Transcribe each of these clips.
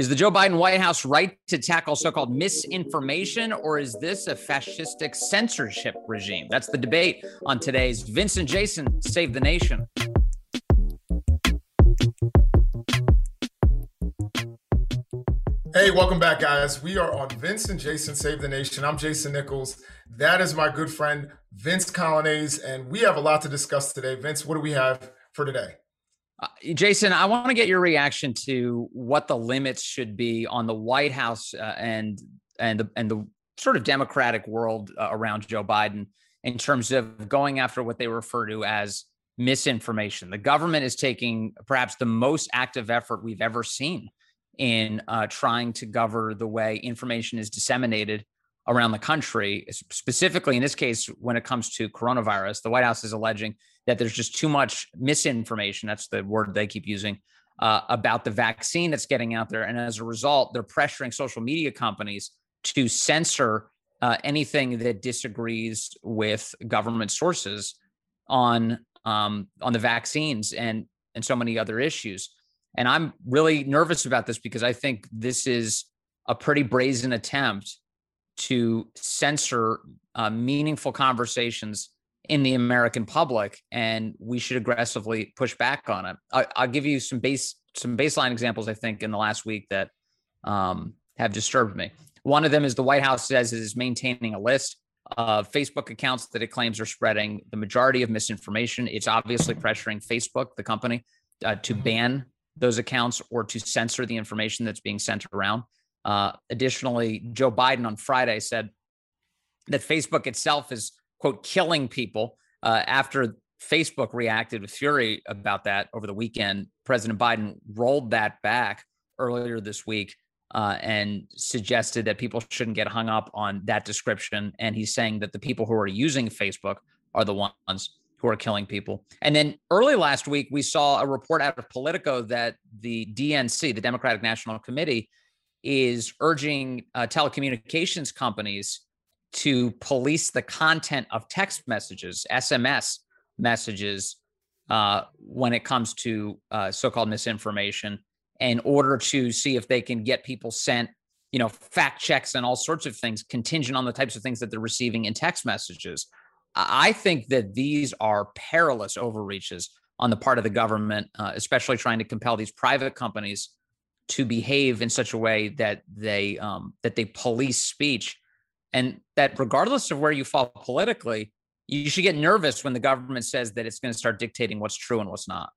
Is the Joe Biden White House right to tackle so called misinformation, or is this a fascistic censorship regime? That's the debate on today's Vincent Jason Save the Nation. Hey, welcome back, guys. We are on Vincent Jason Save the Nation. I'm Jason Nichols. That is my good friend, Vince Coglianese, and we have a lot to discuss today. Vince, what do we have for today? Uh, Jason, I want to get your reaction to what the limits should be on the White House uh, and and the and the sort of democratic world uh, around Joe Biden in terms of going after what they refer to as misinformation. The government is taking perhaps the most active effort we've ever seen in uh, trying to govern the way information is disseminated around the country, specifically in this case, when it comes to coronavirus. The White House is alleging that there's just too much misinformation. That's the word they keep using uh, about the vaccine that's getting out there. And as a result, they're pressuring social media companies to censor uh, anything that disagrees with government sources on um, on the vaccines and and so many other issues. And I'm really nervous about this because I think this is a pretty brazen attempt to censor uh, meaningful conversations in the American public, and we should aggressively push back on it. I, will give you some base some baseline examples. I think in the last week that um, have disturbed me. One of them is the White House says it is maintaining a list of Facebook accounts that it claims are spreading the majority of misinformation. It's obviously pressuring Facebook, the company, uh, to ban those accounts or to censor the information that's being sent around. Uh, additionally, Joe Biden on Friday said that Facebook itself is, quote, killing people uh, after Facebook reacted with fury about that over the weekend. President Biden rolled that back earlier this week uh, and suggested that people shouldn't get hung up on that description. And he's saying that the people who are using Facebook are the ones who are killing people. And then early last week, we saw a report out of Politico that the DNC, the Democratic National Committee, is urging uh, telecommunications companies to police the content of text messages, SMS messages, uh, when it comes to uh, so-called misinformation, in order to see if they can get people sent, you know, fact checks and all sorts of things contingent on the types of things that they're receiving in text messages. I think that these are perilous overreaches on the part of the government, uh, especially trying to compel these private companies to behave in such a way that they um, that they police speech, and that regardless of where you fall politically, you should get nervous when the government says that it's going to start dictating what's true and what's not.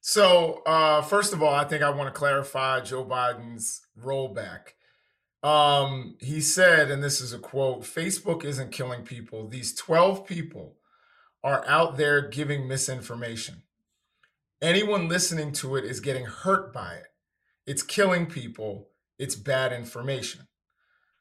So, uh, first of all, I think I want to clarify Joe Biden's rollback. Um, he said, and this is a quote Facebook isn't killing people. These 12 people are out there giving misinformation. Anyone listening to it is getting hurt by it. It's killing people. It's bad information.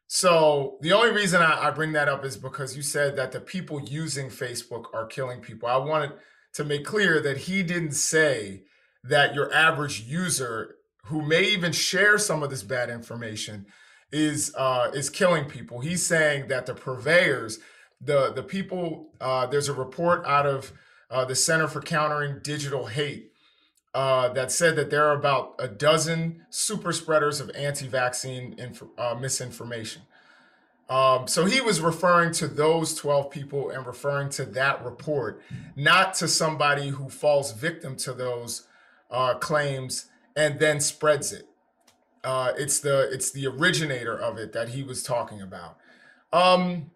So the only reason I, I bring that up is because you said that the people using Facebook are killing people. I wanted to make clear that he didn't say that your average user who may even share some of this bad information is uh, is killing people. He's saying that the purveyors, the the people, uh, there's a report out of uh, the Center for Countering Digital Hate uh, that said that there are about a dozen super spreaders of anti-vaccine inf- uh, misinformation. Um, so he was referring to those 12 people and referring to that report, not to somebody who falls victim to those uh, claims and then spreads it. Uh, it's the it's the originator of it that he was talking about. Um,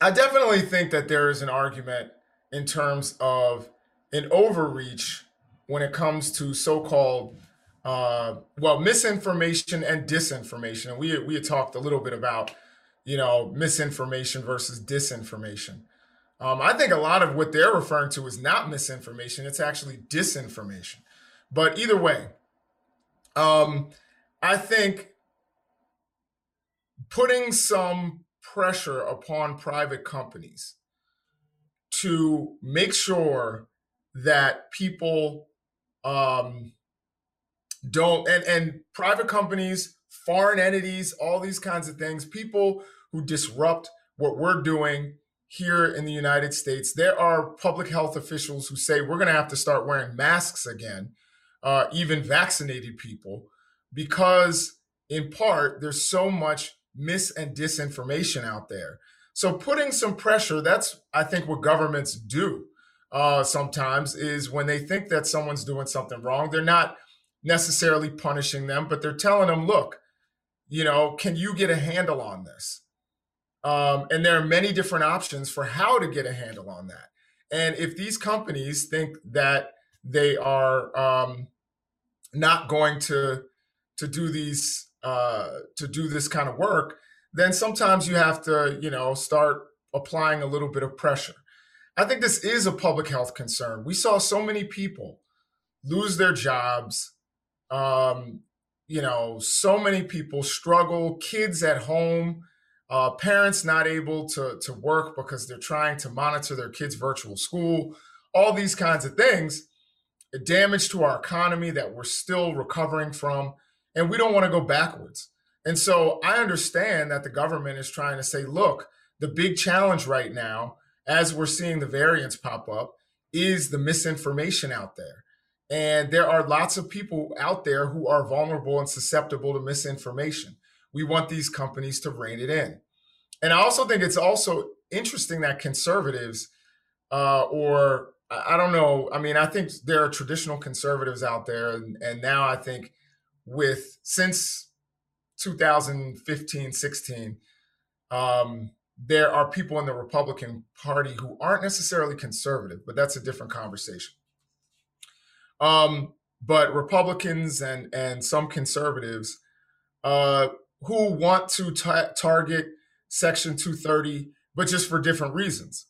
I definitely think that there is an argument in terms of an overreach when it comes to so-called uh, well misinformation and disinformation. And we we had talked a little bit about you know misinformation versus disinformation. Um, I think a lot of what they're referring to is not misinformation; it's actually disinformation. But either way, um, I think putting some pressure upon private companies to make sure that people um, don't and and private companies foreign entities all these kinds of things people who disrupt what we're doing here in the united states there are public health officials who say we're going to have to start wearing masks again uh, even vaccinated people because, in part, there's so much mis and disinformation out there. So, putting some pressure, that's, I think, what governments do uh, sometimes, is when they think that someone's doing something wrong, they're not necessarily punishing them, but they're telling them, look, you know, can you get a handle on this? Um, and there are many different options for how to get a handle on that. And if these companies think that they are um, not going to to do these uh, to do this kind of work, then sometimes you have to, you know, start applying a little bit of pressure. I think this is a public health concern. We saw so many people lose their jobs. Um, you know, so many people struggle, kids at home, uh, parents not able to, to work because they're trying to monitor their kids' virtual school, all these kinds of things, damage to our economy that we're still recovering from. And we don't want to go backwards. And so I understand that the government is trying to say, look, the big challenge right now, as we're seeing the variants pop up, is the misinformation out there. And there are lots of people out there who are vulnerable and susceptible to misinformation. We want these companies to rein it in. And I also think it's also interesting that conservatives, uh, or I don't know, I mean, I think there are traditional conservatives out there. And, and now I think with since 2015, 16, um, there are people in the Republican Party who aren't necessarily conservative, but that's a different conversation. Um, but Republicans and and some conservatives uh, who want to target Section 230, but just for different reasons.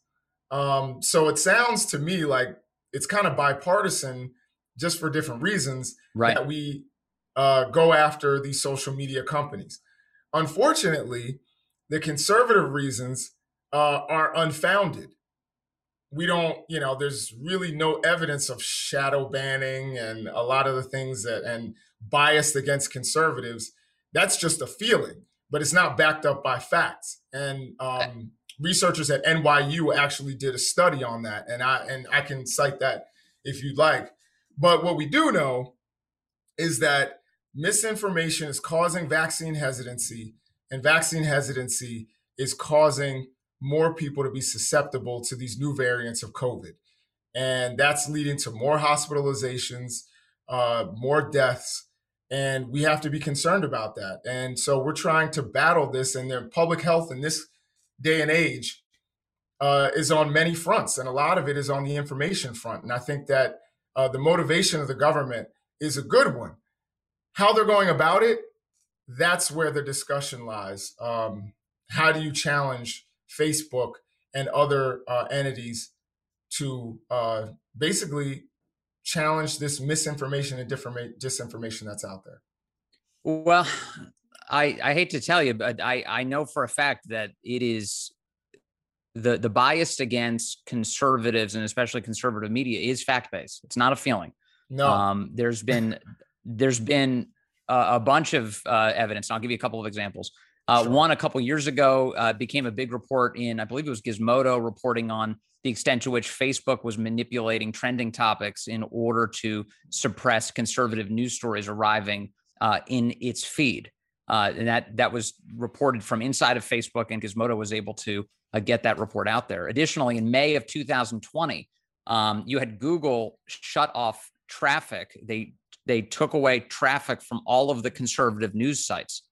Um, so it sounds to me like it's kind of bipartisan, just for different reasons right. that we uh, go after these social media companies. Unfortunately, the conservative reasons uh, are unfounded we don't, you know, there's really no evidence of shadow banning and a lot of the things that and biased against conservatives. That's just a feeling, but it's not backed up by facts. And um, researchers at NYU actually did a study on that, and I and I can cite that if you'd like. But what we do know is that misinformation is causing vaccine hesitancy, and vaccine hesitancy is causing more people to be susceptible to these new variants of COVID. And that's leading to more hospitalizations, uh, more deaths. And we have to be concerned about that. And so we're trying to battle this, and their public health in this day and age uh, is on many fronts. And a lot of it is on the information front. And I think that uh, the motivation of the government is a good one. How they're going about it, that's where the discussion lies. Um, how do you challenge Facebook, and other uh, entities to uh, basically challenge this misinformation and different disinformation that's out there? Well, I I hate to tell you, but I I know for a fact that it is the the bias against conservatives and especially conservative media is fact based. It's not a feeling. No, um, there's been there's been a, a bunch of uh, evidence. I'll give you a couple of examples. Uh, sure. One a couple years ago uh, became a big report in, I believe it was Gizmodo, reporting on the extent to which Facebook was manipulating trending topics in order to suppress conservative news stories arriving uh, in its feed. Uh, and that that was reported from inside of Facebook, and Gizmodo was able to uh, get that report out there. Additionally, in May of 2020, um, you had Google shut off traffic. They they took away traffic from all of the conservative news sites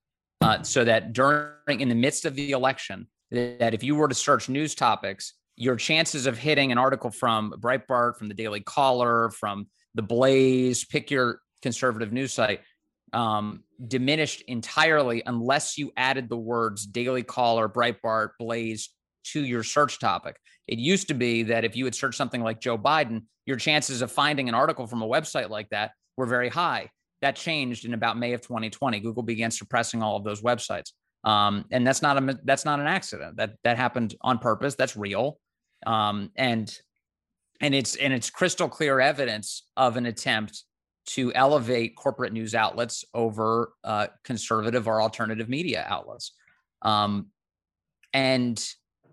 uh, so that during in the midst of the election, that if you were to search news topics, your chances of hitting an article from Breitbart, from the Daily Caller, from the Blaze, pick your conservative news site, um, diminished entirely unless you added the words Daily Caller, Breitbart, Blaze to your search topic. It used to be that if you had searched something like Joe Biden, your chances of finding an article from a website like that were very high. That changed in about May of 2020. Google began suppressing all of those websites. Um, and that's not a that's not an accident. That that happened on purpose. That's real. Um, and and it's and it's crystal clear evidence of an attempt to elevate corporate news outlets over uh, conservative or alternative media outlets. Um, and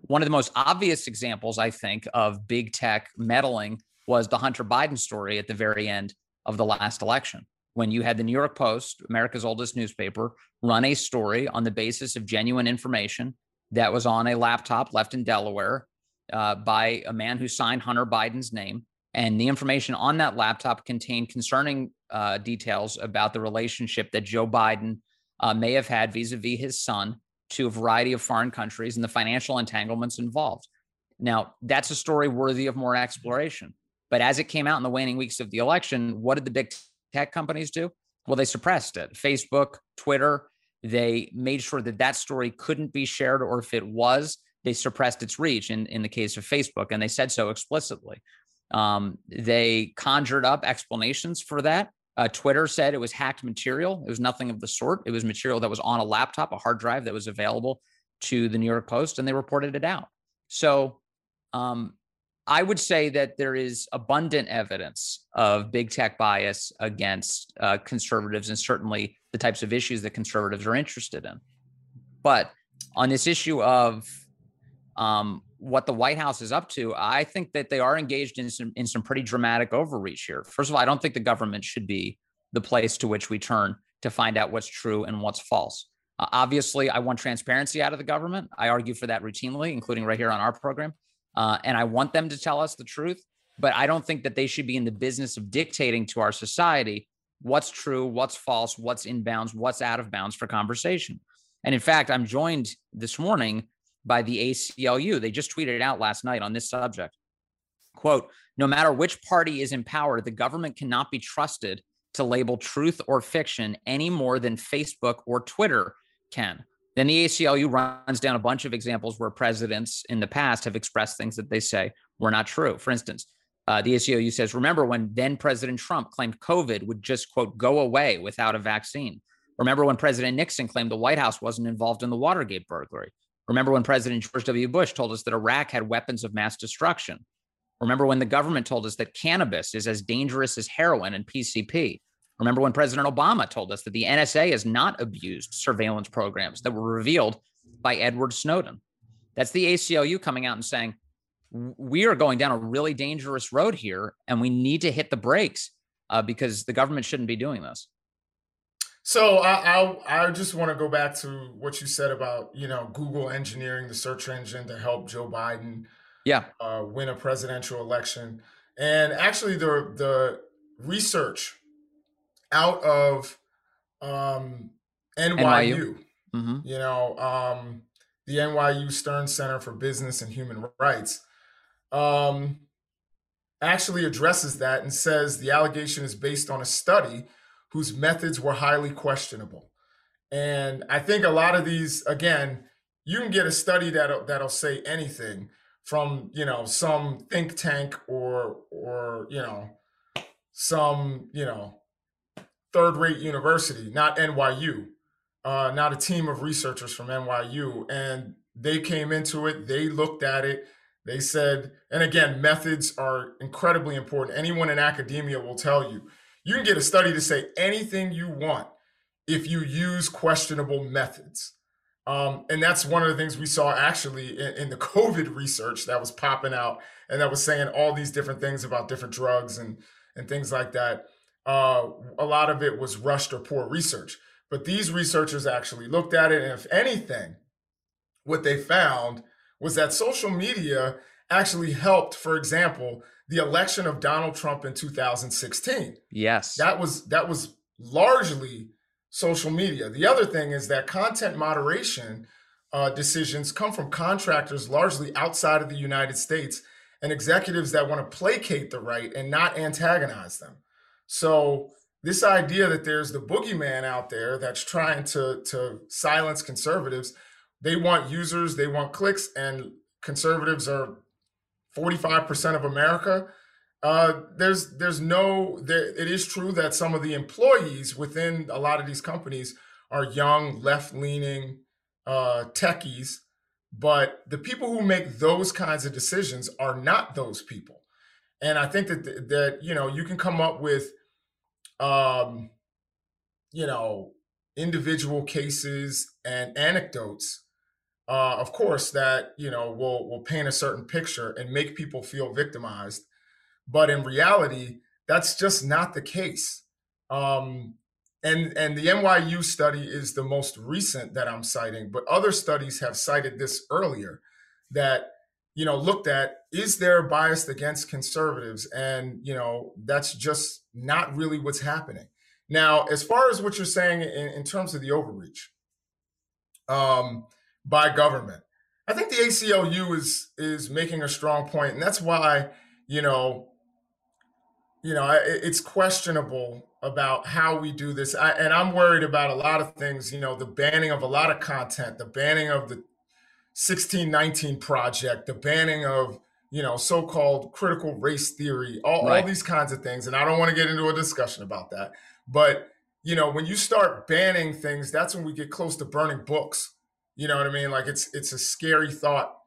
one of the most obvious examples, I think, of big tech meddling was the Hunter Biden story at the very end of the last election. when you had the New York Post, America's oldest newspaper, run a story on the basis of genuine information that was on a laptop left in Delaware uh, by a man who signed Hunter Biden's name. And the information on that laptop contained concerning uh, details about the relationship that Joe Biden uh, may have had vis a vis his son to a variety of foreign countries and the financial entanglements involved. Now, that's a story worthy of more exploration. But as it came out in the waning weeks of the election, what did the big tech companies do? Well, they suppressed it. Facebook, Twitter, they made sure that that story couldn't be shared, or if it was, they suppressed its reach in, in the case of Facebook, and they said so explicitly. Um, they conjured up explanations for that. Uh, Twitter said it was hacked material. It was nothing of the sort. It was material that was on a laptop, a hard drive that was available to the New York Post, and they reported it out. So um, I would say that there is abundant evidence of big tech bias against uh, conservatives and certainly the types of issues that conservatives are interested in. But on this issue of um, what the White House is up to, I think that they are engaged in some in some pretty dramatic overreach here. First of all, I don't think the government should be the place to which we turn to find out what's true and what's false. Uh, obviously, I want transparency out of the government. I argue for that routinely, including right here on our program. Uh, and I want them to tell us the truth, but I don't think that they should be in the business of dictating to our society what's true, what's false, what's in bounds, what's out of bounds for conversation. And in fact, I'm joined this morning by the ACLU. They just tweeted out last night on this subject. Quote, no matter which party is in power, the government cannot be trusted to label truth or fiction any more than Facebook or Twitter can. Then the ACLU runs down a bunch of examples where presidents in the past have expressed things that they say were not true. For instance, uh, the ACLU says, remember when then President Trump claimed COVID would just, quote, go away without a vaccine. Remember when President Nixon claimed the White House wasn't involved in the Watergate burglary. Remember when President George W. Bush told us that Iraq had weapons of mass destruction. Remember when the government told us that cannabis is as dangerous as heroin and PCP. Remember when President Obama told us that the NSA has not abused surveillance programs that were revealed by Edward Snowden? That's the ACLU coming out and saying, we are going down a really dangerous road here and we need to hit the brakes uh, because the government shouldn't be doing this. So I, I, I just want to go back to what you said about you know Google engineering the search engine to help Joe Biden yeah uh, win a presidential election and actually the the research out of um, NYU. NYU. Mm-hmm. You know, um, the NYU Stern Center for Business and Human Rights um, actually addresses that and says the allegation is based on a study whose methods were highly questionable. And I think a lot of these, again, you can get a study that'll that'll say anything from you know some think tank or or you know some you know third rate university, not NYU, uh, not a team of researchers from NYU. And they came into it, they looked at it, they said, and again, methods are incredibly important. Anyone in academia will tell you, you can get a study to say anything you want if you use questionable methods. Um, and that's one of the things we saw actually in, in, the COVID research that was popping out and that was saying all these different things about different drugs and and things like that uh, a lot of it was rushed or poor research. But these researchers actually looked at it, and if anything, what they found was that social media actually helped, for example, the election of Donald Trump in 2016. Yes. That was that was largely social media. The other thing is that content moderation uh, decisions come from contractors largely outside of the United States and executives that want to placate the right and not antagonize them. So this idea that there's the boogeyman out there that's trying to to silence conservatives, they want users, they want clicks, and conservatives are 45% of America. Uh, there's there's no there, it is true that some of the employees within a lot of these companies are young, left-leaning uh, techies, but the people who make those kinds of decisions are not those people. And I think that that you know you can come up with um, you know, individual cases and anecdotes, uh, of course, that you know will will paint a certain picture and make people feel victimized. But in reality, that's just not the case. Um, and and the NYU study is the most recent that I'm citing, but other studies have cited this earlier that you know looked at is there bias against conservatives and you know that's just not really what's happening. Now as far as what you're saying in, in terms of the overreach um, by government i think the aclu is is making a strong point and that's why you know you know it's questionable about how we do this. I, and i'm worried about a lot of things you know the banning of a lot of content the banning of the 1619 project the banning of you know so-called critical race theory all, right. all these kinds of things and i don't want to get into a discussion about that but you know when you start banning things that's when we get close to burning books you know what i mean like it's it's a scary thought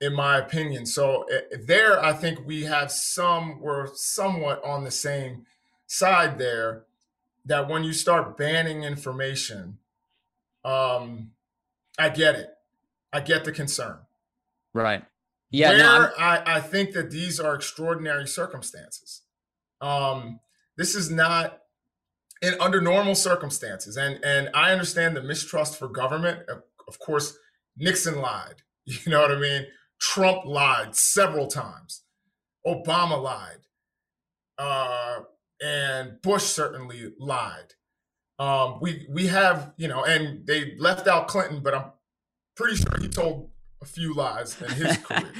in my opinion. So uh, there, I think we have some, we're somewhat on the same side there. That when you start banning information, um, I get it. I get the concern. Right. Yeah. Where no, I, I think that these are extraordinary circumstances. Um, this is not in under normal circumstances, and and I understand the mistrust for government. Of, of course, Nixon lied. You know what I mean? Trump lied several times. Obama lied. Uh, and Bush certainly lied. Um, we we have, you know, and they left out Clinton, but I'm pretty sure he told a few lies in his career.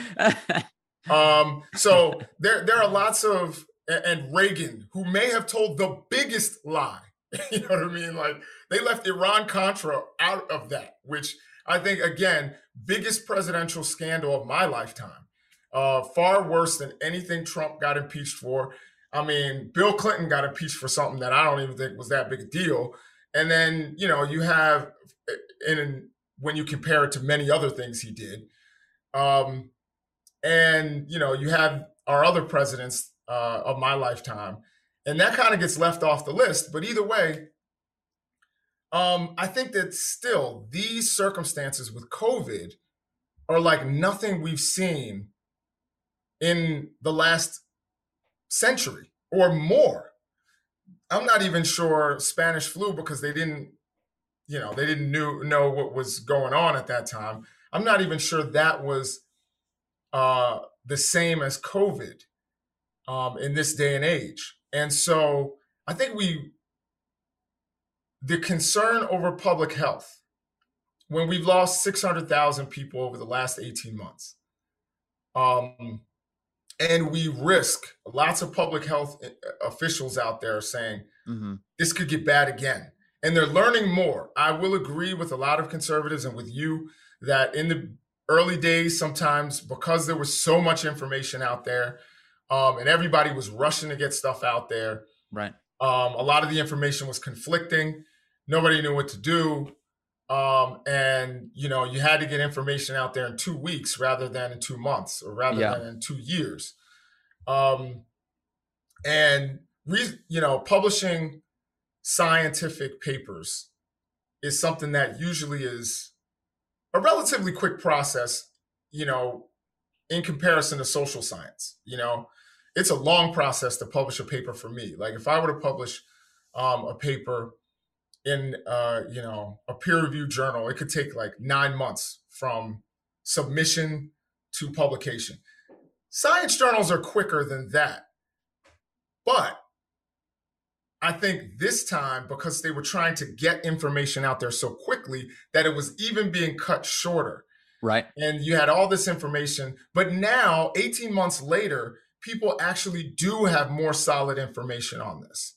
um, so there there are lots of and Reagan, who may have told the biggest lie. you know what I mean? Like they left Iran Contra out of that, which I think again, biggest presidential scandal of my lifetime. Uh, far worse than anything Trump got impeached for. I mean, Bill Clinton got impeached for something that I don't even think was that big a deal. And then, you know, you have in when you compare it to many other things he did. Um, and you know, you have our other presidents uh, of my lifetime, and that kind of gets left off the list. But either way, um, I think that still these circumstances with COVID are like nothing we've seen in the last century or more. I'm not even sure Spanish flu because they didn't, you know, they didn't knew, know what was going on at that time. I'm not even sure that was uh, the same as COVID um, in this day and age. And so I think we the concern over public health when we've lost 600,000 people over the last 18 months. Um, and we risk lots of public health eh, officials out there saying mm-hmm. this could get bad again. And they're learning more. I will agree with a lot of conservatives and with you that in the early days, sometimes because there was so much information out there um, and everybody was rushing to get stuff out there. Right. Um, a lot of the information was conflicting. Nobody knew what to do. Um, and you know, you had to get information out there in two weeks rather than in two months or rather yeah. than in two years. Um, and re- you know, publishing scientific papers is something that usually is a relatively quick process, you know, in comparison to social science. You know, it's a long process to publish a paper for me. Like if I were to publish um, a paper in uh, you know a peer reviewed journal, it could take like nine months from submission to publication. Science journals are quicker than that, but I think this time because they were trying to get information out there so quickly that it was even being cut shorter. Right. And you had all this information, but now 18 months later, people actually do have more solid information on this.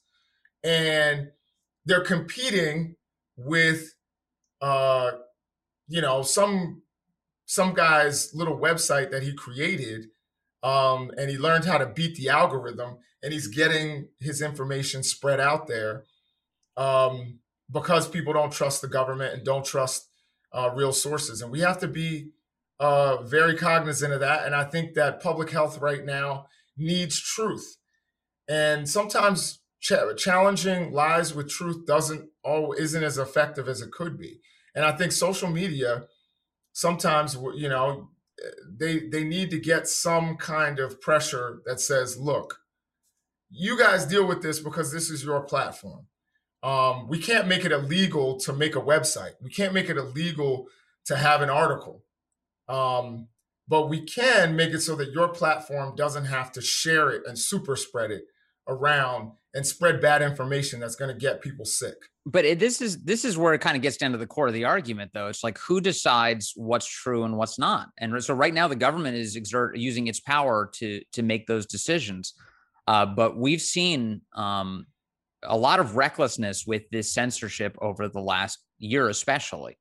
And they're competing with uh you know some some guy's little website that he created um and he learned how to beat the algorithm and he's getting his information spread out there um because people don't trust the government and don't trust uh, real sources and we have to be uh, very cognizant of that and i think that public health right now needs truth. And sometimes ch- challenging lies with truth doesn't oh isn't as effective as it could be. And I think social media sometimes you know they they need to get some kind of pressure that says, look, you guys deal with this because this is your platform. Um, we can't make it illegal to make a website. We can't make it illegal to have an article. Um, but we can make it so that your platform doesn't have to share it and super spread it around and spread bad information that's going to get people sick. But it, this is this is where it kind of gets down to the core of the argument, though. It's like who decides what's true and what's not. And so right now, the government is exert using its power to to make those decisions. Uh, but we've seen um, a lot of recklessness with this censorship over the last year, especially.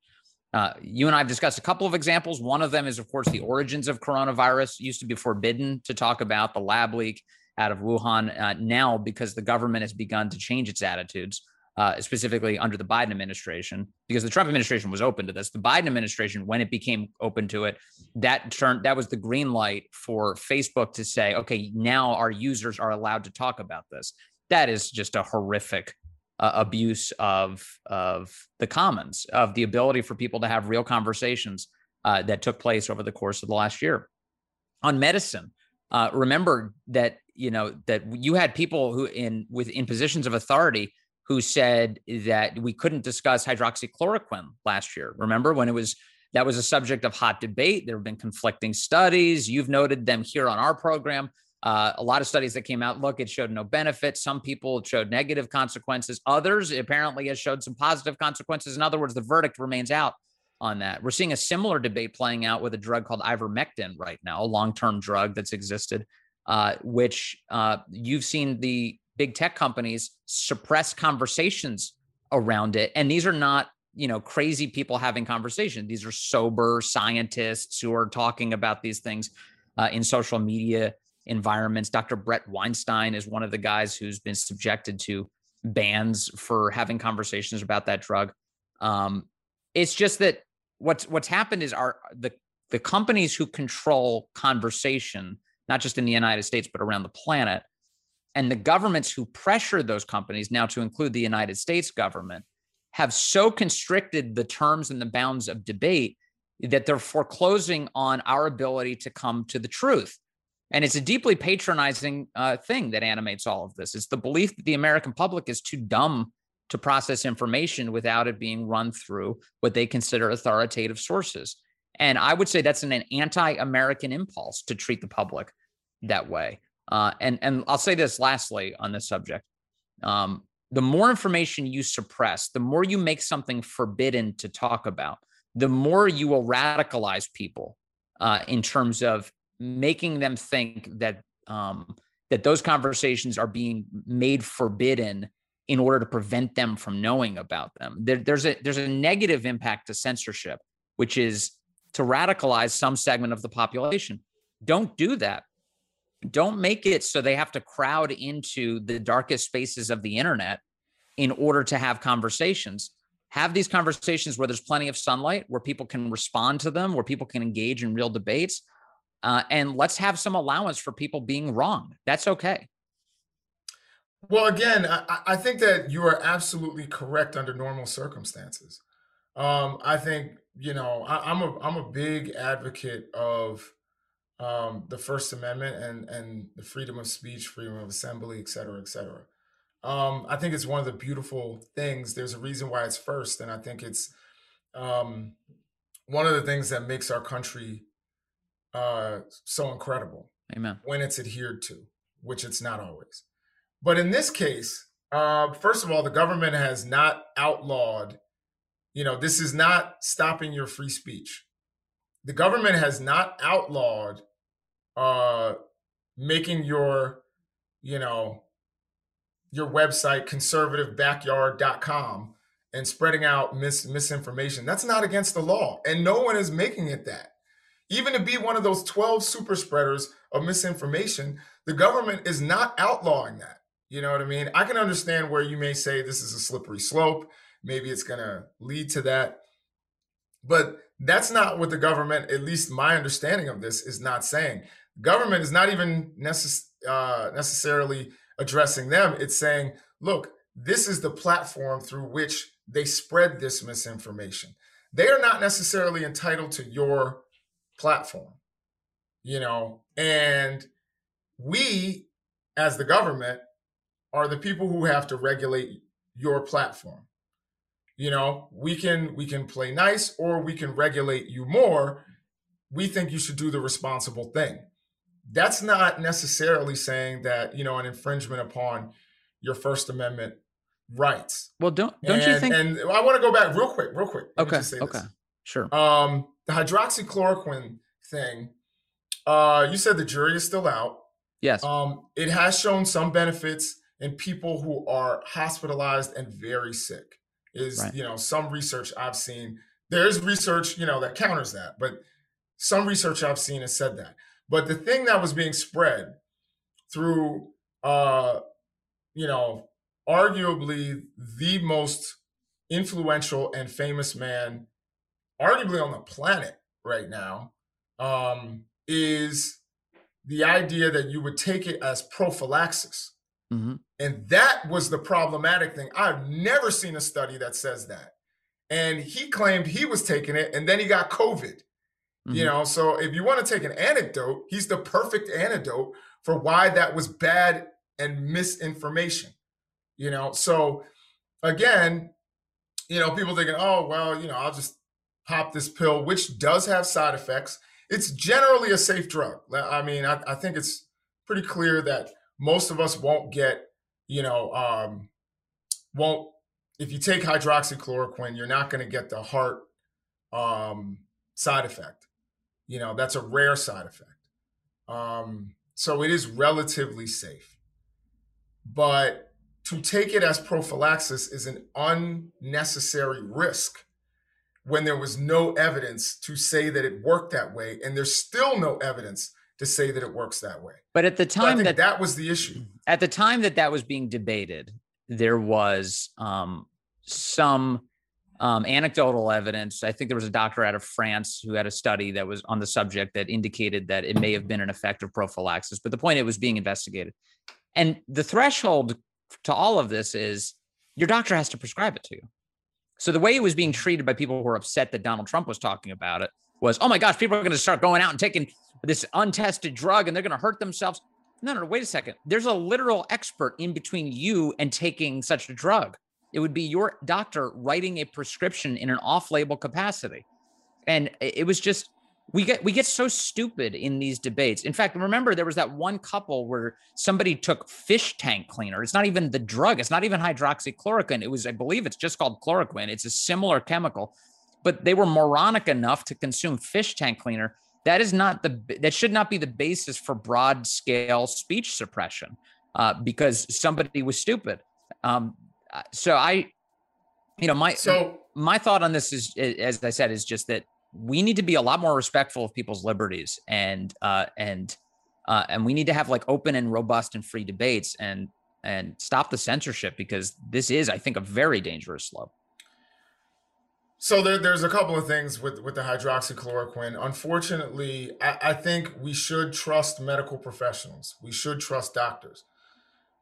Uh, you and I have discussed a couple of examples. One of them is, of course, the origins of coronavirus. It used to be forbidden to talk about the lab leak out of Wuhan. Uh, now, because the government has begun to change its attitudes, uh, specifically under the Biden administration, because the Trump administration was open to this. The Biden administration, when it became open to it, that turned that was the green light for Facebook to say, okay, now our users are allowed to talk about this. That is just a horrific uh, abuse of of the commons, of the ability for people to have real conversations uh, that took place over the course of the last year. On medicine, uh, remember that you know that you had people who in with in positions of authority who said that we couldn't discuss hydroxychloroquine last year. Remember when it was that was a subject of hot debate. There have been conflicting studies. You've noted them here on our program. Uh, a lot of studies that came out look, it showed no benefit. Some people showed negative consequences. Others apparently has showed some positive consequences. In other words, the verdict remains out on that. We're seeing a similar debate playing out with a drug called ivermectin right now, a long-term drug that's existed, uh, which uh, you've seen the big tech companies suppress conversations around it, and these are not you know crazy people having conversation. These are sober scientists who are talking about these things uh, in social media environments. Dr. Bret Weinstein is one of the guys who's been subjected to bans for having conversations about that drug. Um, it's just that what's what's happened is our the the companies who control conversation, not just in the United States but around the planet, and the governments who pressure those companies now to include the United States government have so constricted the terms and the bounds of debate that they're foreclosing on our ability to come to the truth. And it's a deeply patronizing uh, thing that animates all of this. It's the belief that the American public is too dumb to process information without it being run through what they consider authoritative sources. And I would say that's an, an anti American impulse to treat the public that way. Uh, and, and I'll say this lastly on this subject. Um, the more information you suppress, the more you make something forbidden to talk about, the more you will radicalize people uh, in terms of making them think that um, that those conversations are being made forbidden in order to prevent them from knowing about them. There, there's a there's a negative impact to censorship, which is to radicalize some segment of the population. Don't do that. Don't make it so they have to crowd into the darkest spaces of the internet in order to have conversations. Have these conversations where there's plenty of sunlight, where people can respond to them, where people can engage in real debates, uh, and let's have some allowance for people being wrong. That's okay. Well, again, I, I think that you are absolutely correct under normal circumstances. Um, I think you know I, am a I'm a big advocate of um, the First Amendment and and the freedom of speech, freedom of assembly, et cetera, et cetera. Um, I think it's one of the beautiful things. There's a reason why it's first, and I think it's um, one of the things that makes our country uh, so incredible. Amen. When it's adhered to, which it's not always. But in this case, uh, first of all, the government has not outlawed, you know, this is not stopping your free speech. The government has not outlawed uh, making your, you know, your website conservativebackyard.com and spreading out mis- misinformation. That's not against the law. And no one is making it that. Even to be one of those 12 super spreaders of misinformation, the government is not outlawing that. You know what I mean? I can understand where you may say this is a slippery slope. Maybe it's going to lead to that. But that's not what the government, at least my understanding of this, is not saying. Government is not even necess- uh, necessarily addressing them. It's saying, look, this is the platform through which they spread this misinformation. They are not necessarily entitled to your platform, you know, and we as the government are the people who have to regulate your platform. You know, we can we can play nice or we can regulate you more. We think you should do the responsible thing. That's not necessarily saying that, you know, an infringement upon your First Amendment rights. Well, don't don't and, you think? And I want to go back real quick, real quick. okay. Okay. This. Sure. Um, the hydroxychloroquine thing. Uh, you said the jury is still out. Yes. Um, it has shown some benefits in people who are hospitalized and very sick. Is right. you know some research I've seen. There's research you know that counters that, but some research I've seen has said that. But the thing that was being spread through, uh, you know, arguably the most influential and famous man, arguably on the planet right now, um, is the idea that you would take it as prophylaxis. Mm-hmm. And that was the problematic thing. I've never seen a study that says that. And he claimed he was taking it and then he got COVID. Mm-hmm. You know, so if you want to take an anecdote, he's the perfect antidote for why that was bad and misinformation. You know, so again, you know, people thinking, oh, well, you know, I'll just pop this pill, which does have side effects it's generally a safe drug. I mean, I, I, think it's pretty clear that most of us won't get, you know, um, won't, if you take hydroxychloroquine, you're not going to get the heart um, side effect. You know, that's a rare side effect. Um, so it is relatively safe. But to take it as prophylaxis is an unnecessary risk when there was no evidence to say that it worked that way and there's still no evidence to say that it works that way but at the time so that that was the issue at the time that that was being debated there was um, some um, anecdotal evidence i think there was a doctor out of france who had a study that was on the subject that indicated that it may have been an effective prophylaxis but the point it was being investigated and the threshold to all of this is your doctor has to prescribe it to you so the way it was being treated by people who were upset that Donald Trump was talking about it was, oh my gosh, people are going to start going out and taking this untested drug and they're going to hurt themselves. No, no, no, wait a second. There's a literal expert in between you and taking such a drug. It would be your doctor writing a prescription in an off-label capacity. And it was just we get we get so stupid in these debates. In fact, remember there was that one couple where somebody took fish tank cleaner. It's not even the drug. It's not even hydroxychloroquine. It was, I believe, it's just called chloroquine. It's a similar chemical, but they were moronic enough to consume fish tank cleaner. That is not the that should not be the basis for broad scale speech suppression, uh, because somebody was stupid. Um, so I, you know, my so my thought on this is, as I said, is just that we need to be a lot more respectful of people's liberties and uh, and uh, and we need to have like open and robust and free debates and and stop the censorship because this is i think a very dangerous slope so there, there's a couple of things with, with the hydroxychloroquine. Unfortunately, I, I think we should trust medical professionals. We should trust doctors.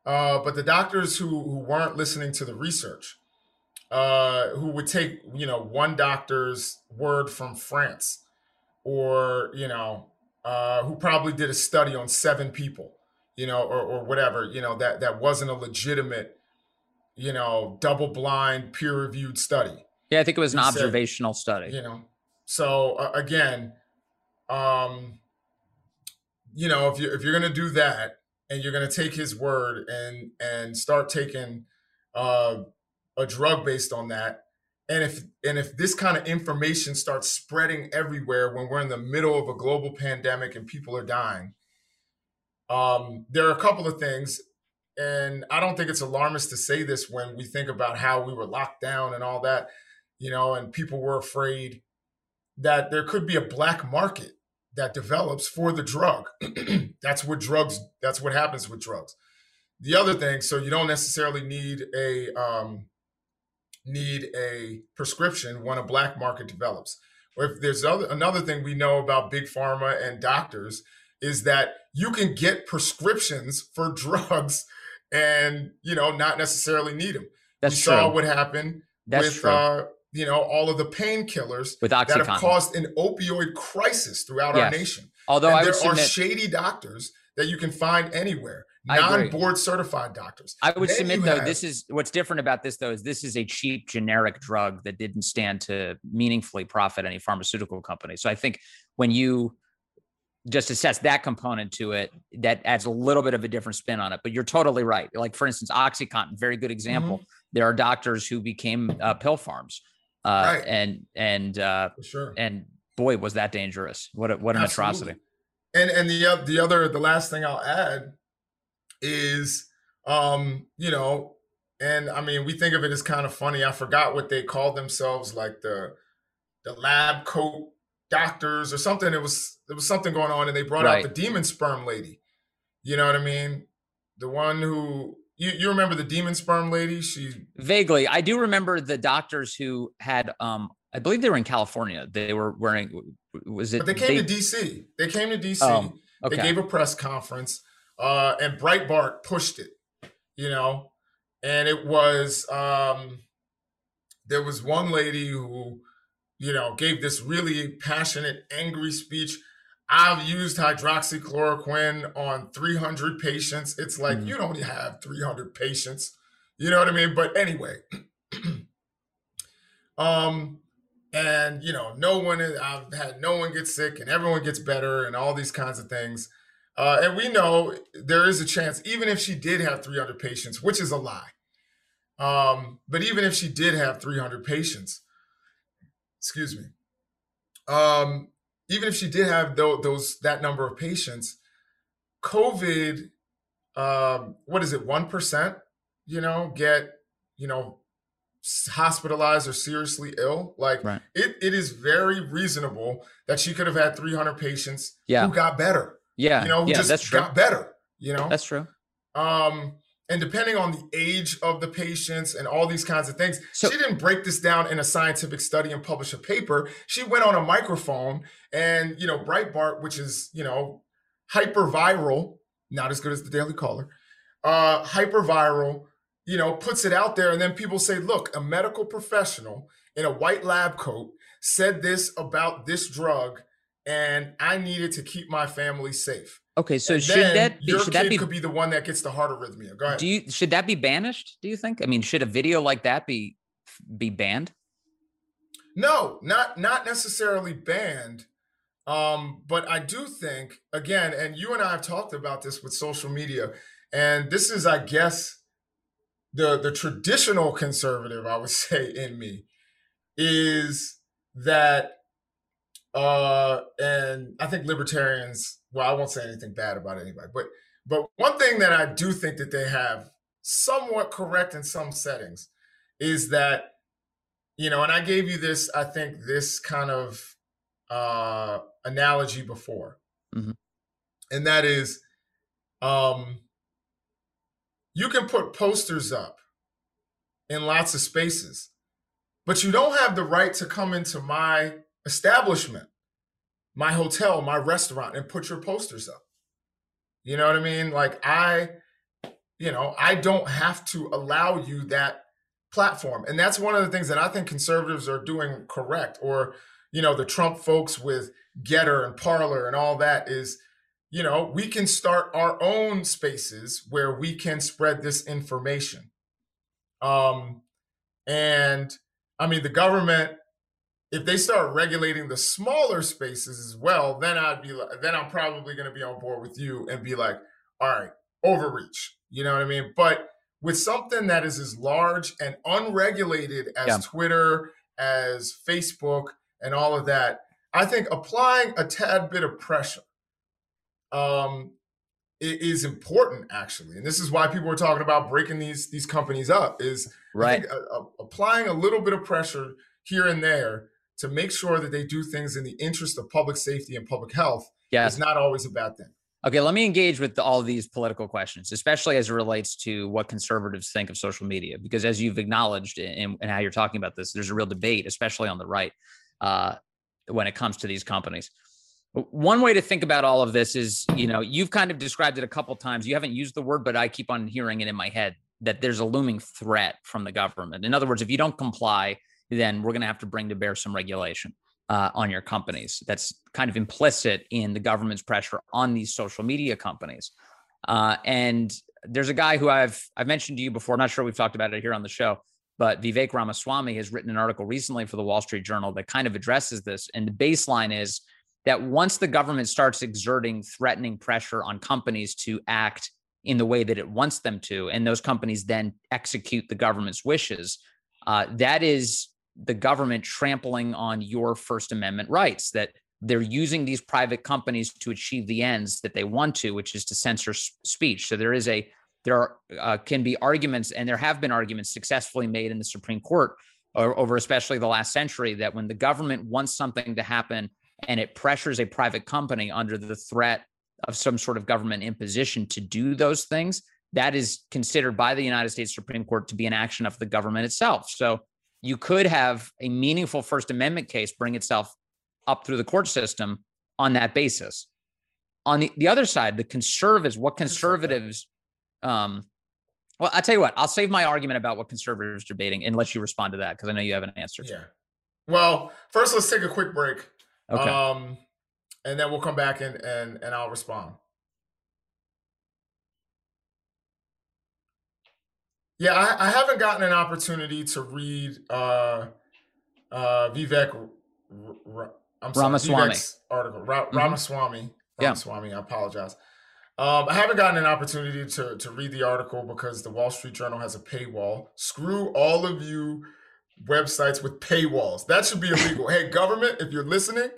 Uh, but the doctors who, who weren't listening to the research, uh, who would take you know one doctor's word from France, or you know uh, who probably did a study on seven people, you know, or, or whatever, you know that that wasn't a legitimate, you know, double blind peer reviewed study. Yeah, I think it was an observational study. You know, so uh, again, um, you know, if you if you're gonna do that and you're gonna take his word and and start taking uh a drug based on that. And if and if this kind of information starts spreading everywhere when we're in the middle of a global pandemic and people are dying um, there are a couple of things. And i don't think it's alarmist to say this when we think about how we were locked down and all that you know and people were afraid that there could be a black market that develops for the drug that's what drugs that's what happens with drugs the other thing so you don't necessarily need a um, need a prescription when a black market develops. Or if there's other, another thing we know about big pharma and doctors is that you can get prescriptions for drugs and you know not necessarily need them. That's we true. saw what happened That's with true. Uh, you know all of the painkillers that have caused an opioid crisis throughout yes. our nation. Although there are shady doctors that you can find anywhere. non-board certified doctors. I would then submit though, have, this is what's different about this though is this is a cheap generic drug that didn't stand to meaningfully profit any pharmaceutical company. So I think when you just assess that component to it, that adds a little bit of a different spin on it. But you're totally right. Like for instance, OxyContin, very good example. Mm-hmm. There are doctors who became uh, pill farms, uh, right. and and uh, sure. and boy, was that dangerous! What a, what an Absolutely. atrocity. And and the the other the last thing I'll add is um you know and I mean we think of it as kind of funny. I forgot what they called themselves, like the the lab coat doctors or something. It was there was something going on, and they brought right. out the demon sperm lady. You know what I mean? The one who you, you remember the demon sperm lady? She vaguely. I do remember the doctors who had um I believe they were in California. They were wearing was it But they came they, to DC. They came to DC. Oh, okay. They gave a press conference. Uh and Breitbart pushed it, you know. And it was um there was one lady who you know, gave this really passionate, angry speech. I've used hydroxychloroquine on 300 patients. It's like, mm-hmm. you don't have 300 patients. You know what I mean? But anyway, um, and you know, no one, I've had no one get sick and everyone gets better and all these kinds of things. Uh, and we know there is a chance, even if she did have 300 patients, which is a lie. Um, but even if she did have 300 patients, excuse me. Um, even if she did have those, those that number of patients, COVID, um, what is it, one percent? You know, get you know hospitalized or seriously ill. Like right. it, it is very reasonable that she could have had 300 patients yeah. who got better. Yeah, you know, yeah, just that's true. got better. You know, that's true. Um, and depending on the age of the patients and all these kinds of things so, she didn't break this down in a scientific study and publish a paper. She went on a microphone and you know breitbart which is you know hyper viral not as good as the daily caller uh hyper viral you know puts it out there. And then people say look a medical professional in a white lab coat said this about this drug and i needed to keep my family safe Okay, so and should that be, should that be could be the one that gets the heart arrhythmia? Go ahead. Do you should that be banished? Do you think? I mean, should a video like that be be banned? No, not not necessarily banned. Um, but I do think again, and you and I have talked about this with social media, and this is, I guess, the the traditional conservative, I would say, in me, is that uh, and I think libertarians, well, I won't say anything bad about anybody, but but one thing that I do think that they have somewhat correct in some settings is that, you know, and I gave you this, I think this kind of uh analogy before. Mm-hmm. And that is um you can put posters up in lots of spaces, but you don't have the right to come into my establishment, my hotel, my restaurant, and put your posters up. You know what I mean? Like I, you know, I don't have to allow you that platform. And that's one of the things that I think conservatives are doing correct. Or, you know, the Trump folks with Gettr and Parler and all that is, you know, we can start our own spaces where we can spread this information. Um, and I mean, the government if they start regulating the smaller spaces as well, then I'd be like, then I'm probably going to be on board with you and be like, all right, overreach. You know what I mean? But with something that is as large and unregulated as yeah. Twitter, as Facebook, and all of that, I think applying a tad bit of pressure um, is important actually and this is why people are talking about breaking these these companies up is right uh, applying a little bit of pressure here and there to make sure that they do things in the interest of public safety and public health yes. is not always a bad thing. Okay, let me engage with all these political questions, especially as it relates to what conservatives think of social media, because as you've acknowledged in how you're talking about this, there's a real debate, especially on the right, uh, when it comes to these companies. One way to think about all of this is, you know, you've kind of described it a couple times. You haven't used the word, but I keep on hearing it in my head that there's a looming threat from the government. In other words, if you don't comply, then we're going to have to bring to bear some regulation uh, on your companies. That's kind of implicit in the government's pressure on these social media companies. Uh, and there's a guy who I've I've mentioned to you before. I'm not sure we've talked about it here on the show, but Vivek Ramaswamy has written an article recently for the Wall Street Journal that kind of addresses this. And the baseline is that once the government starts exerting threatening pressure on companies to act in the way that it wants them to, and those companies then execute the government's wishes, uh, that is the government trampling on your First Amendment rights. That they're using these private companies to achieve the ends that they want to, which is to censor speech. So there is a there are, uh, can be arguments, and there have been arguments successfully made in the Supreme Court over especially the last century that when the government wants something to happen and it pressures a private company under the threat of some sort of government imposition to do those things, that is considered by the United States Supreme Court to be an action of the government itself. So you could have a meaningful First Amendment case bring itself up through the court system on that basis. On the, the other side, the conservatives, what conservatives, um, well, I'll tell you what, I'll save my argument about what conservatives are debating and let you respond to that because I know you have an answer. Yeah. Well, first, let's take a quick break. Okay. Um, and then we'll come back and and and I'll respond. Yeah, I, I haven't gotten an opportunity to read uh, uh, Vivek R- I'm sorry, Ramaswamy Vivek's article. Ra- mm-hmm. Ramaswamy. Ramaswamy. Yeah. I apologize. Um, I haven't gotten an opportunity to to read the article because the Wall Street Journal has a paywall. Screw all of you websites with paywalls. That should be illegal. hey, government, if you're listening,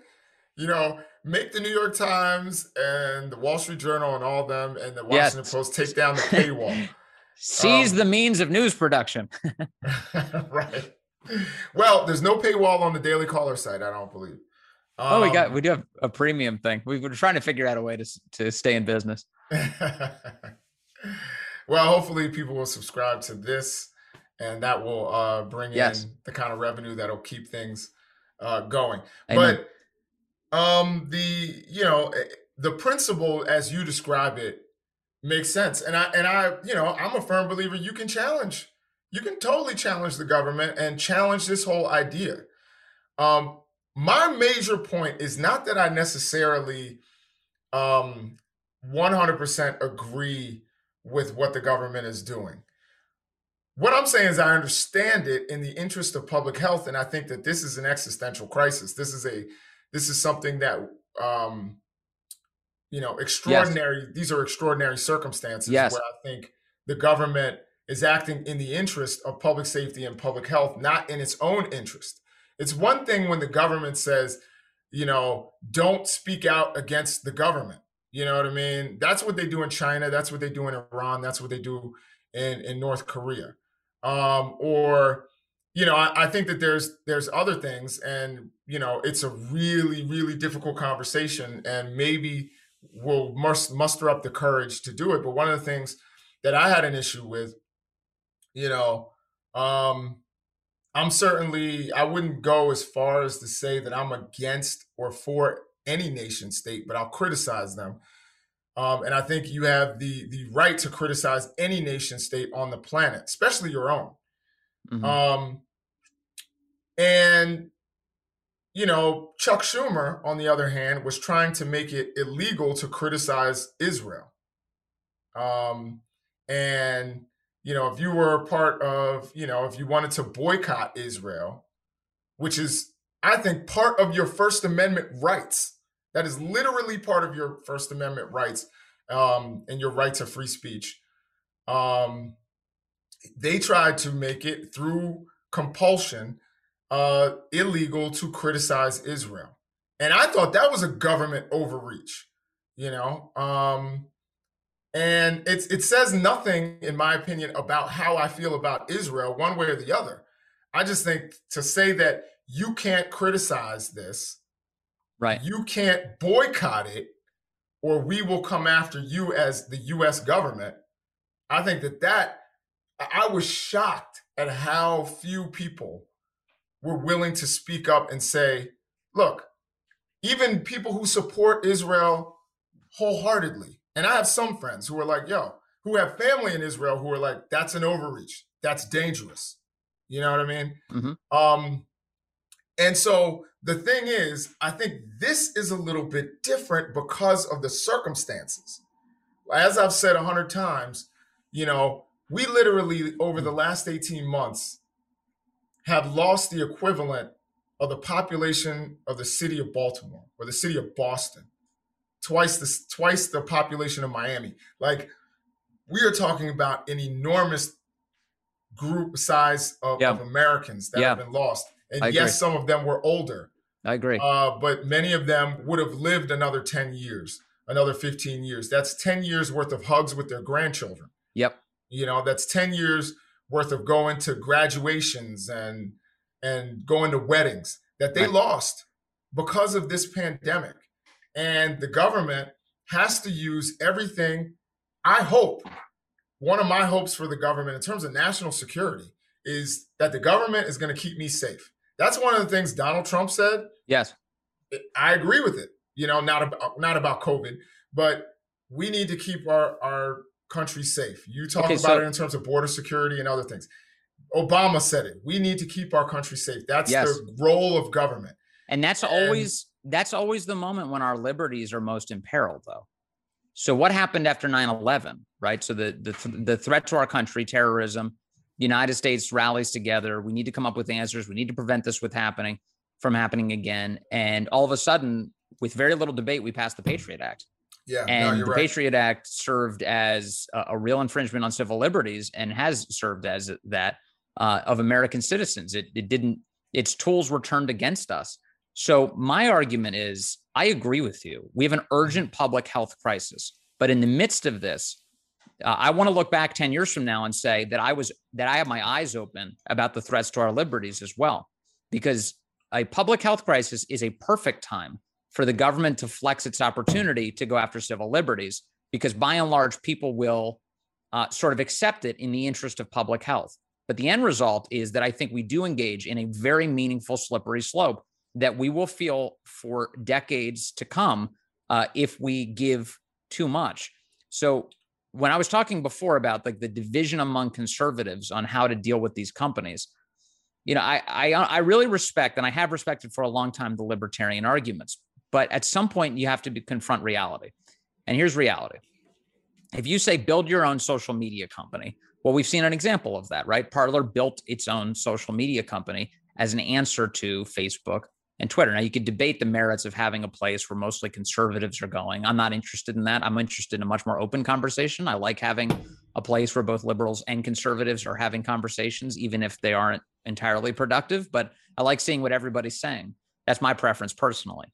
you know, make the New York Times and the Wall Street Journal and all them and the Washington yes. Post take down the paywall. Seize um, the means of news production. right. Well, there's no paywall on the Daily Caller site, I don't believe. Um, oh, we got um, we do have a premium thing. We, we're trying to figure out a way to to stay in business. well, hopefully people will subscribe to this and that will uh, bring yes. in the kind of revenue that'll keep things uh, going. Amen. But um, the you know eh, the principle as you describe it makes sense, and I and I you know I'm a firm believer you can challenge, you can totally challenge the government and challenge this whole idea. Um, my major point is not that I necessarily um, 100% agree with what the government is doing. What I'm saying is, I understand it in the interest of public health, and I think that this is an existential crisis. This is a this is something that um, you know extraordinary. Yes. These are extraordinary circumstances yes. where I think the government is acting in the interest of public safety and public health, not in its own interest. It's one thing when the government says, you know, don't speak out against the government. You know what I mean? That's what they do in China. That's what they do in Iran. That's what they do in, in North Korea um, or you know I, I, think that there's there's other things and you know it's a really really difficult conversation and maybe we'll must muster up the courage to do it but one of the things that i had an issue with you know um i'm certainly i wouldn't go as far as to say that i'm against or for any nation state but i'll criticize them um, and I think you have the the right to criticize any nation state on the planet, especially your own. Mm-hmm. Um, and you know, Chuck Schumer, on the other hand, was trying to make it illegal to criticize Israel. Um, and you know, if you were a part of, you know, if you wanted to boycott Israel, which is, I think, part of your First Amendment rights that is literally part of your First Amendment rights um, and your right to free speech. Um, they tried to make it through compulsion uh, illegal to criticize Israel. And I thought that was a government overreach, you know. Um, and it's it says nothing, in my opinion, about how I feel about Israel, one way or the other. I just think to say that you can't criticize this Right. You can't boycott it or we will come after you as the US government. I think that that I was shocked at how few people were willing to speak up and say, look, even people who support Israel wholeheartedly. And I have some friends who are like, yo, who have family in Israel who are like, that's an overreach. That's dangerous. You know what I mean? Mm-hmm. Um, and so the thing is, I think this is a little bit different because of the circumstances. as I've said a hundred times, you know, we literally over the last 18 months have lost the equivalent of the population of the city of Baltimore or the city of Boston, twice the twice the population of Miami. Like we are talking about an enormous group size of, yeah. of Americans that yeah. have been lost. And I yes, agree. some of them were older. I agree. Uh, but many of them would have lived another 10 years, another 15 years. That's 10 years worth of hugs with their grandchildren. Yep. You know, that's 10 years worth of going to graduations and and going to weddings that they right. lost because of this pandemic. And the government has to use everything. I hope one of my hopes for the government in terms of national security is that the government is going to keep me safe. That's one of the things Donald Trump said. Yes. I agree with it. You know, not about not about COVID, but we need to keep our our country safe. You talk okay, about so, it in terms of border security and other things. Obama said it. We need to keep our country safe. That's yes. the role of government. And that's and, always that's always the moment when our liberties are most imperiled though. So what happened after 9/11, right? So the the the threat to our country, terrorism, the United States rallies together. We need to come up with answers. We need to prevent this with happening from happening again. And all of a sudden, with very little debate, we passed the Patriot Act. Yeah, and no, the right. Patriot Act served as a, a, real infringement on civil liberties and has served as that uh, of American citizens. It, it didn't. Its tools were turned against us. So my argument is, I agree with you. We have an urgent public health crisis, but in the midst of this, uh, I want to look back 10 years from now and say that I was that I have my eyes open about the threats to our liberties as well because a public health crisis is a perfect time for the government to flex its opportunity to go after civil liberties because by and large people will uh, sort of accept it in the interest of public health. But the end result is that i think we do engage in a very meaningful slippery slope that we will feel for decades to come uh, if we give too much. So when I was talking before about like the division among conservatives on how to deal with these companies, you know, I I I really respect and I have respected for a long time the libertarian arguments, but at some point you have to be, confront reality. And here's reality. If you say build your own social media company, well, we've seen an example of that, right? Parler built its own social media company as an answer to Facebook and Twitter. Now, you could debate the merits of having a place where mostly conservatives are going. I'm not interested in that. I'm interested in a much more open conversation. I like having a place where both liberals and conservatives are having conversations, even if they aren't entirely productive. But I like seeing what everybody's saying. That's my preference personally.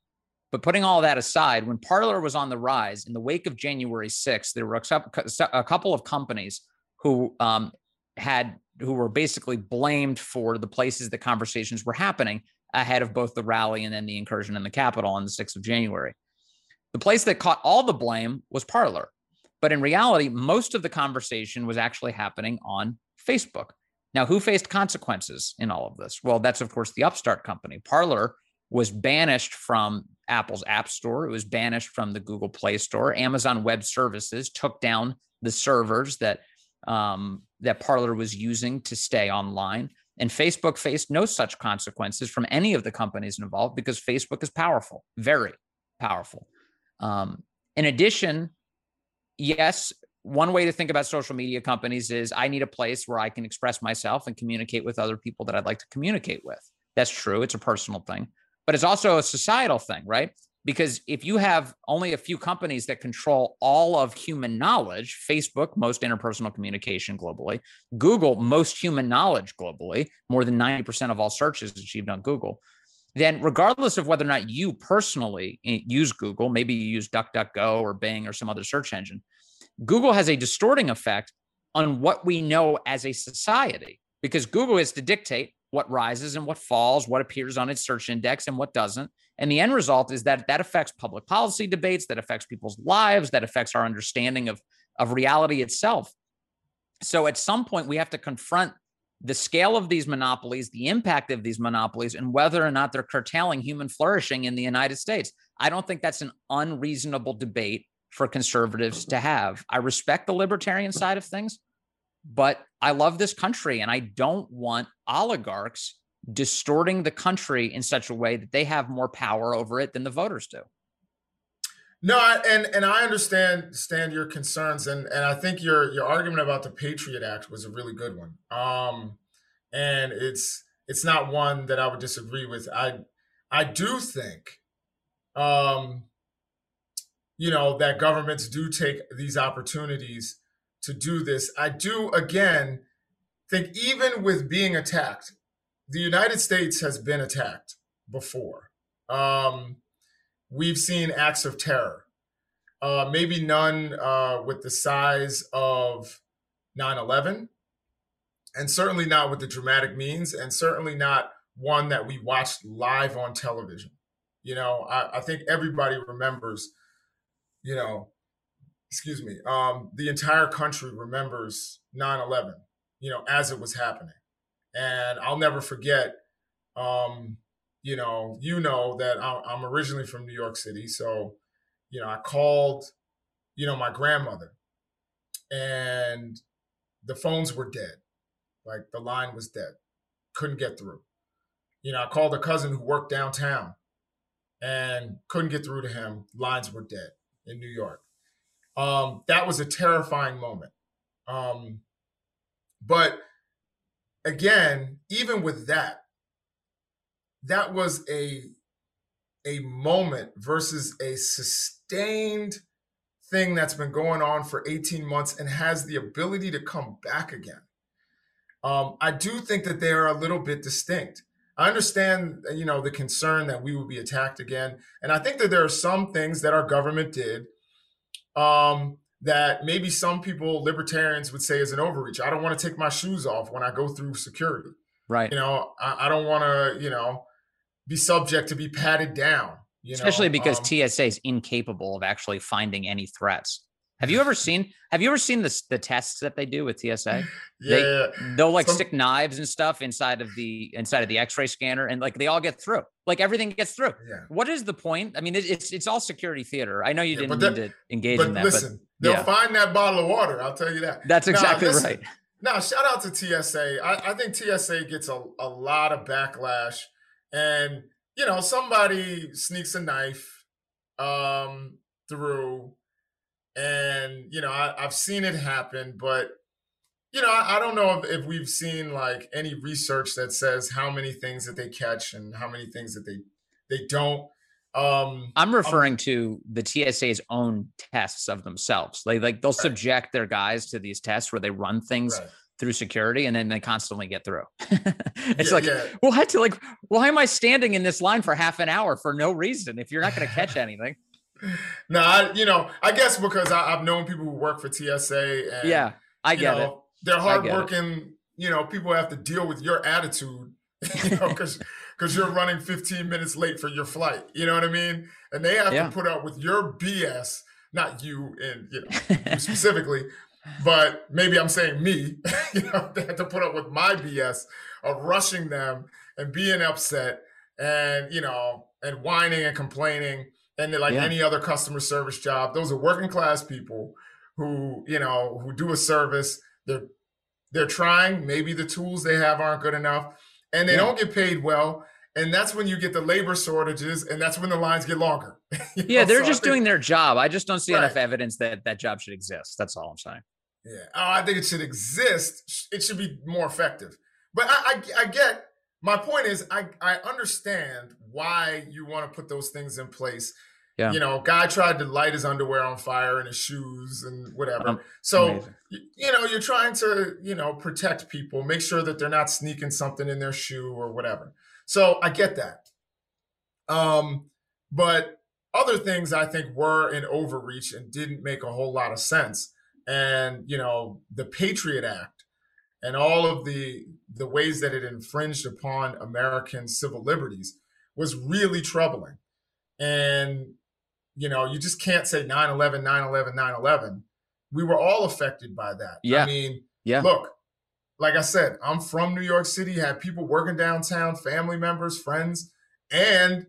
But putting all that aside, when Parler was on the rise in the wake of January 6th, there were a couple of companies who um, had who were basically blamed for the places the conversations were happening ahead of both the rally and then the incursion in the Capitol on the 6th of January. The place that caught all the blame was Parler. But in reality, most of the conversation was actually happening on Facebook. Now, who faced consequences in all of this? Well, that's, of course, the upstart company. Parler was banished from Apple's App Store, it was banished from the Google Play Store. Amazon Web Services took down the servers that um, that Parler was using to stay online. And Facebook faced no such consequences from any of the companies involved because Facebook is powerful, very powerful. Um, in addition, yes, one way to think about social media companies is I need a place where I can express myself and communicate with other people that I'd like to communicate with. That's true. It's a personal thing, but it's also a societal thing, right? because if you have only a few companies that control all of human knowledge facebook most interpersonal communication globally google most human knowledge globally more than 90% of all searches achieved on google then regardless of whether or not you personally eh, use google maybe you use duckduckgo or bing or some other search engine google has a distorting effect on what we know as a society because google is to dictate what rises and what falls, what appears on its search index and what doesn't. And the end result is that that affects public policy debates, that affects people's lives, that affects our understanding of, of reality itself. So at some point, we have to confront the scale of these monopolies, the impact of these monopolies, and whether or not they're curtailing human flourishing in the United States. I don't think that's an unreasonable debate for conservatives to have. I respect the libertarian side of things but I love this country and I don't want oligarchs distorting the country in such a way that they have more power over it than the voters do. No, I, and and I understand understand your concerns, and and I think your your argument about the Patriot Act was a really good one. Um, and it's it's not one that I would disagree with. I I do think, um, you know, that governments do take these opportunities to do this. I do again think even with being attacked, the United States has been attacked before. Um, we've seen acts of terror. Uh, maybe none uh, with the size of 9 11, and certainly not with the dramatic means, and certainly not one that we watched live on television. You know, I, I think everybody remembers, you know, excuse me, um, the entire country remembers 9 11, you know, as it was happening. And I'll never forget, um, you know, you know that I'm originally from New York City. So, you know, I called, you know, my grandmother and the phones were dead. Like the line was dead. Couldn't get through. You know, I called a cousin who worked downtown and couldn't get through to him. Lines were dead in New York. Um, that was a terrifying moment. Um, but again, even with that, that was a a moment versus a sustained thing that's been going on for 18 months and has the ability to come back again. Um, I do think that they are a little bit distinct. I understand, you know, the concern that we would be attacked again, and I think that there are some things that our government did um, that maybe some people, libertarians, would say is an overreach. I don't want to take my shoes off when I go through security. Right. You know, I, I don't want to, you know, be subject to be patted down. Especially know? because um, TSA is incapable of actually finding any threats. Have you ever seen Have you ever seen the the tests that they do with TSA? Yeah, they, they'll like Some- stick knives and stuff inside of the inside of the X-ray scanner, and like they all get through. Like everything gets through. yeah. What is the point? I mean, it, it's it's all security theater. I know you Yeah, didn't but mean to engage But in that, listen, they'll yeah. find that bottle of water. I'll tell you that. that's exactly listen, right. Now, shout out to TSA. I, I think TSA gets a, a lot of backlash. And, you know, somebody sneaks a knife um, through, and, you know, I, I've seen it happen, but, you know, I, I don't know if, if we've seen like any research that says how many things that they catch and how many things that they they don't. Um, I'm referring to the TSA's own tests of themselves. Like like they'll Right. subject their guys to these tests where they run things right. through security and then they constantly get through. it's Yeah, like, yeah. well, I had to like, why am I standing in this line for half an hour for no reason if you're not going to catch anything? No, I, you know, I guess because I, I've known people who work for TSA. And, yeah, I get it. They're hardworking. You know, people have to deal with your attitude. You know, because because you're running 15 minutes late for your flight. You know what I mean? And they have Yeah. to put up with your BS. Not you, and you know you specifically, but maybe I'm saying me. you know, they have to put up with my BS of rushing them and being upset, and you know, and whining and complaining, and like Yeah. any other customer service job. Those are working class people who you know who do a service. They're they're trying. Maybe the tools they have aren't good enough, and they Yeah. don't get paid well. And that's when you get the labor shortages, and that's when the lines get longer. Yeah, know, they're so just think- doing their job. I just don't see enough evidence that that job should exist. That's all I'm saying. Yeah, oh, I think it should exist. It should be more effective. But I, I, I get. My point is, I, I understand why you want to put those things in place. Yeah. You know, guy tried to light his underwear on fire and his shoes and whatever. Um, so amazing. you know, you're trying to you know protect people, make sure that they're not sneaking something in their shoe or whatever. So I get that. Um, but other things I think were an overreach and didn't make a whole lot of sense. And you know, the Patriot Act and all of the the ways that it infringed upon American civil liberties was really troubling. And you know, you just can't say 9/11, 9/11, 9/11. We were all affected by that. Yeah. I mean, Yeah. look, like I said, I'm from New York City, had people working downtown, family members, friends, and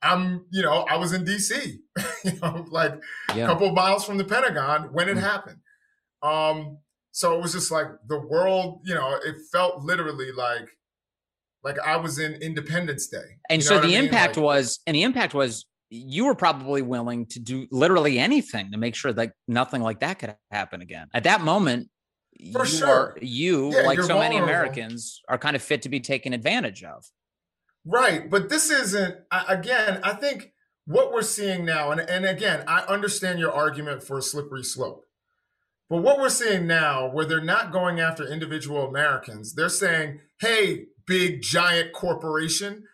I'm, you know, I was in DC, you know, like a couple of miles from the Pentagon when it Mm. happened. Um, so it was just like the world, you know, it felt literally like like I was in Independence Day. And You know so what I the mean? impact Like- was, and the impact was you were probably willing to do literally anything to make sure that nothing like that could happen again. At that moment, for you sure, are, you Yeah, like so many. Americans are kind of fit to be taken advantage of. Right, but this isn't. Again, I think what we're seeing now, and and again, I understand your argument for a slippery slope. But what we're seeing now, where they're not going after individual Americans, they're saying, hey, big giant corporation,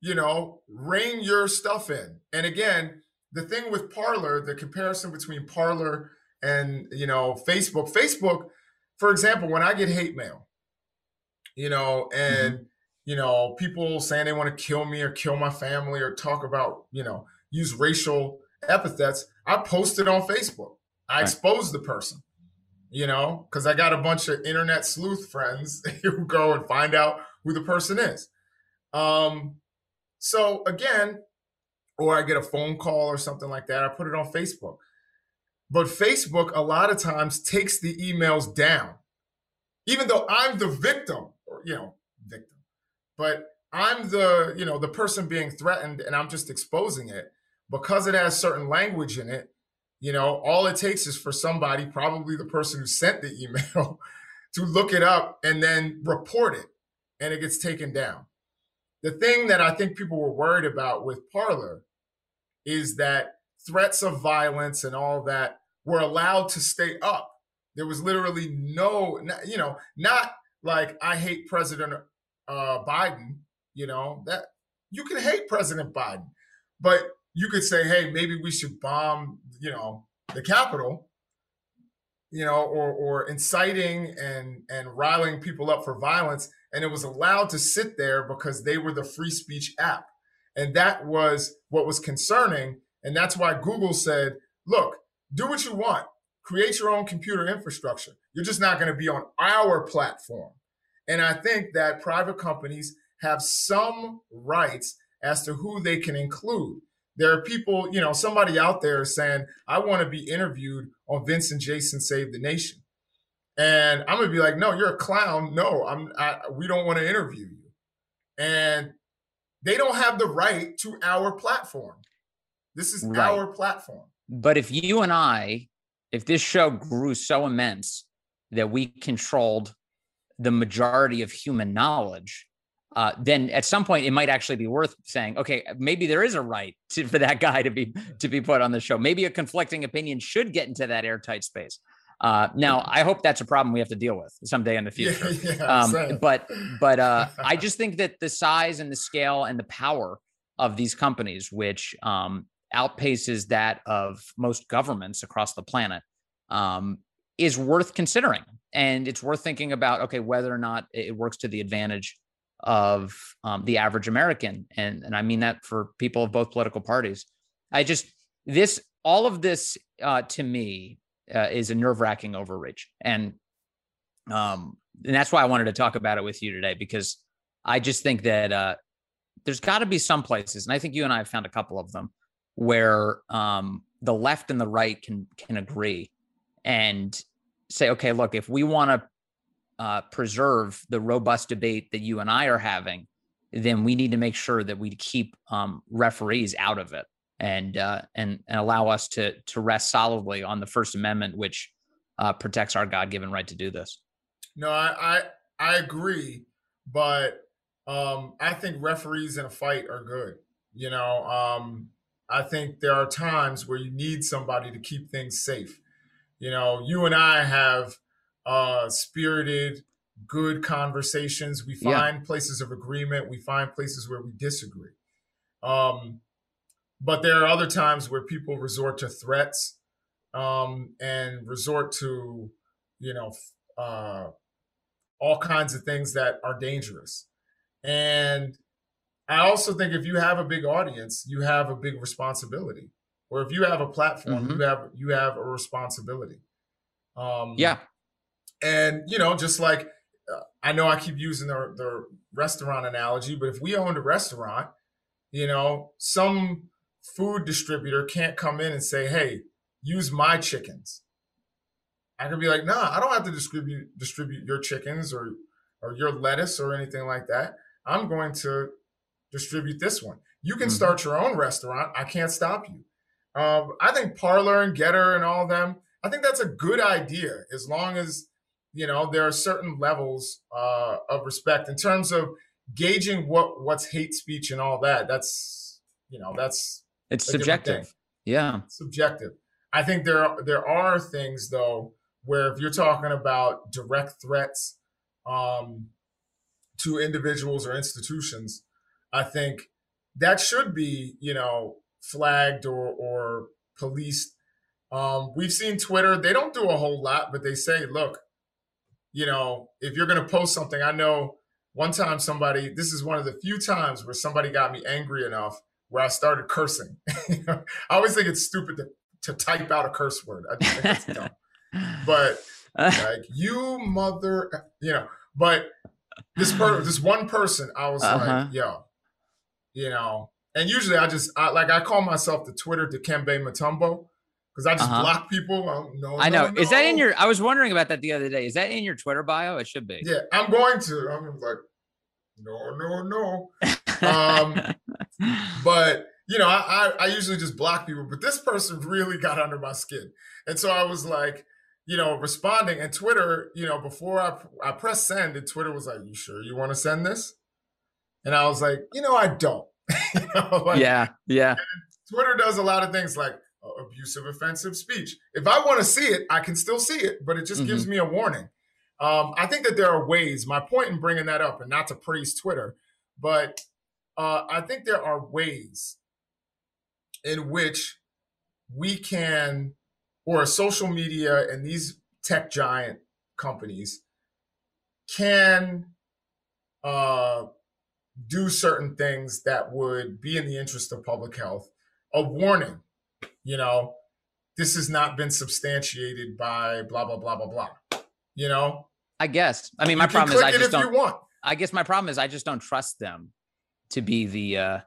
you know, rein your stuff in. And again, the thing with Parler, the comparison between Parler and, you know, Facebook, Facebook, for example, when I get hate mail, you know, and, mm-hmm. you know, people saying they want to kill me or kill my family or talk about, you know, use racial epithets, I post it on Facebook. I Right. expose the person, you know, because I got a bunch of internet sleuth friends who go and find out who the person is. Um, so again, or I get a phone call or something like that, I put it on Facebook. But Facebook, a lot of times, takes the emails down, even though I'm the victim, or you know, victim, but I'm the you know the person being threatened, and I'm just exposing it because it has certain language in it. You know, all it takes is for somebody, probably the person who sent the email, to look it up and then report it, and it gets taken down. The thing that I think people were worried about with Parler is that threats of violence and all that were allowed to stay up. There was literally no, you know, not like I hate President uh, Biden. You know that you can hate President Biden, but you could say, hey, maybe we should bomb, you know, the Capitol, you know, or or inciting and and riling people up for violence, and it was allowed to sit there because they were the free speech app, and that was what was concerning, and that's why Google said, look, do what you want, create your own computer infrastructure. You're just not going to be on our platform, and I think that private companies have some rights as to who they can include there are people, you know, somebody out there saying, I want to be interviewed on Vincent Jason Save the Nation. And I'm gonna be like, no, you're a clown. No, I'm I, we don't want to interview you. And they don't have the right to our platform. This is Right. our platform. But if you and I, if this show grew so immense that we controlled the majority of human knowledge, uh, then at some point it might actually be worth saying, okay, maybe there is a right to, for that guy to be to be put on the show. Maybe a conflicting opinion should get into that airtight space. Uh, now, I hope that's a problem we have to deal with someday in the future. Yeah, yeah, um, but but uh, I just think that the size and the scale and the power of these companies, which um, outpaces that of most governments across the planet, um, is worth considering, and it's worth thinking about. Okay, whether or not it works to the advantage of um, the average American, and and I mean that for people of both political parties. I just this all of this uh, to me uh, is a nerve wracking overreach, and um, and that's why I wanted to talk about it with you today because I just think that uh, there's got to be some places, and I think you and I have found a couple of them where um, the left and the right can can agree and say, okay, look, if we want to uh, preserve the robust debate that you and I are having, then we need to make sure that we keep um, referees out of it and uh, and and allow us to to rest solidly on the First Amendment, which uh, protects our God given right to do this. No, I, I I agree, but um, I think referees in a fight are good. You know, um, I think there are times where you need somebody to keep things safe. You know, you and I have uh, spirited, good conversations. We Yeah. find places of agreement. We find places where we disagree. Um, but there are other times where people resort to threats um, and resort to, you know, uh, all kinds of things that are dangerous. And I also think if you have a big audience, you have a big responsibility. Or if you have a platform, Mhm. you have you have a responsibility. Um, Yeah, and you know, just like uh, I know I keep using the the restaurant analogy, but if we owned a restaurant, you know, some food distributor can't come in and say, "Hey, use my chickens." I could be like, "Nah, I don't have to distribute distribute your chickens or or your lettuce or anything like that. I'm going to distribute this one. You can mm-hmm. start your own restaurant. I can't stop you. Um, I think Parler and Gettr and all of them, I think that's a good idea as long as, you know, there are certain levels uh, of respect in terms of gauging what what's hate speech and all that. That's, you know, that's it's subjective. Yeah. Subjective. I think there are, there are things though where if you're talking about direct threats um, to individuals or institutions, I think that should be you know flagged or or policed. Um, we've seen Twitter; they don't do a whole lot, but they say, look, you know, if you're going to post something, I know one time somebody. This is one of the few times where somebody got me angry enough where I started cursing. I always think it's stupid to, to type out a curse word. I think that's dumb. But like you mother, you know. But this per this one person, I was uh-huh. like, yo, you know. And usually I just I, like I call myself the Twitter Dikembe Mutombo because I just uh-huh. block people. I, no, I know. No, Is that in your? I was wondering about that the other day. Is that in your Twitter bio? It should be. Yeah, I'm going to. I'm like, no, no, no. um, but you know, I, I, I usually just block people, but this person really got under my skin, and so I was like, you know, responding. And Twitter, you know, before I I pressed send, and Twitter was like, "You sure you want to send this?" And I was like, you know, I don't. you know, like, yeah, yeah. Twitter does a lot of things like abusive, offensive speech. If I want to see it, I can still see it, but it just mm-hmm. gives me a warning. Um, I think that there are ways. My point in bringing that up, and not to praise Twitter, but uh, I think there are ways in which we can, or social media and these tech giant companies can uh, do certain things that would be in the interest of public health. A warning, you know, this has not been substantiated by blah blah blah blah blah. You know, I guess. I mean, my problem is I just don't. I guess my problem is I just don't trust them to be the uh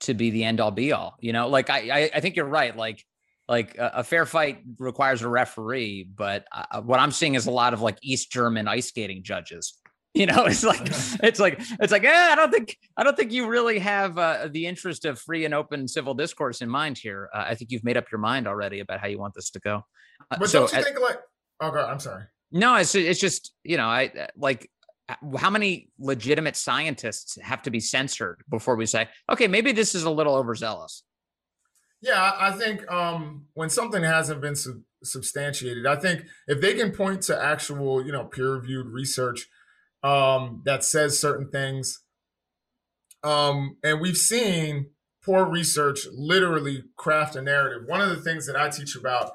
to be the end all be all. You know, like I I, I think you're right. Like like a, a, fair fight requires a referee, but uh, what I'm seeing is a lot of like East German ice skating judges You know, it's like it's like it's like eh, I don't think I don't think you really have uh, the interest of free and open civil discourse in mind here. Uh, I think you've made up your mind already about how you want this to go. Uh, but so, don't you think like? Oh, God, I'm sorry. No, it's it's just you know I uh, like how many legitimate scientists have to be censored before we say okay maybe this is a little overzealous. Yeah, I think um, when something hasn't been sub- substantiated, I think if they can point to actual, you know, peer-reviewed research um, that says certain things. Um, and we've seen poor research literally craft a narrative. One of the things that I teach about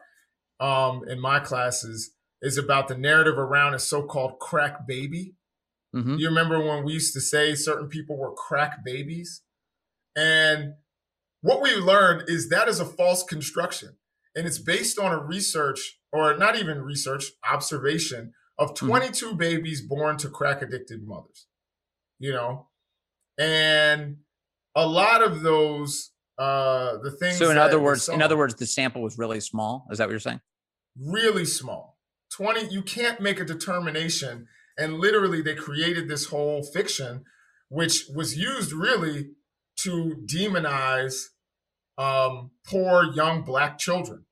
um, in my classes is about the narrative around a so-called crack baby. Mm-hmm. You remember when we used to say certain people were crack babies? And what we learned is that is a false construction. And it's based on a research, or not even research, observation of mm-hmm. 22 mm-hmm. babies born to crack addicted mothers, you know, and a lot of those, uh, the things. So in other words, saw, in other words, the sample was really small. Is that what you're saying? Really small. 20, you can't make a determination. And literally they created this whole fiction, which was used really to demonize um, poor young black children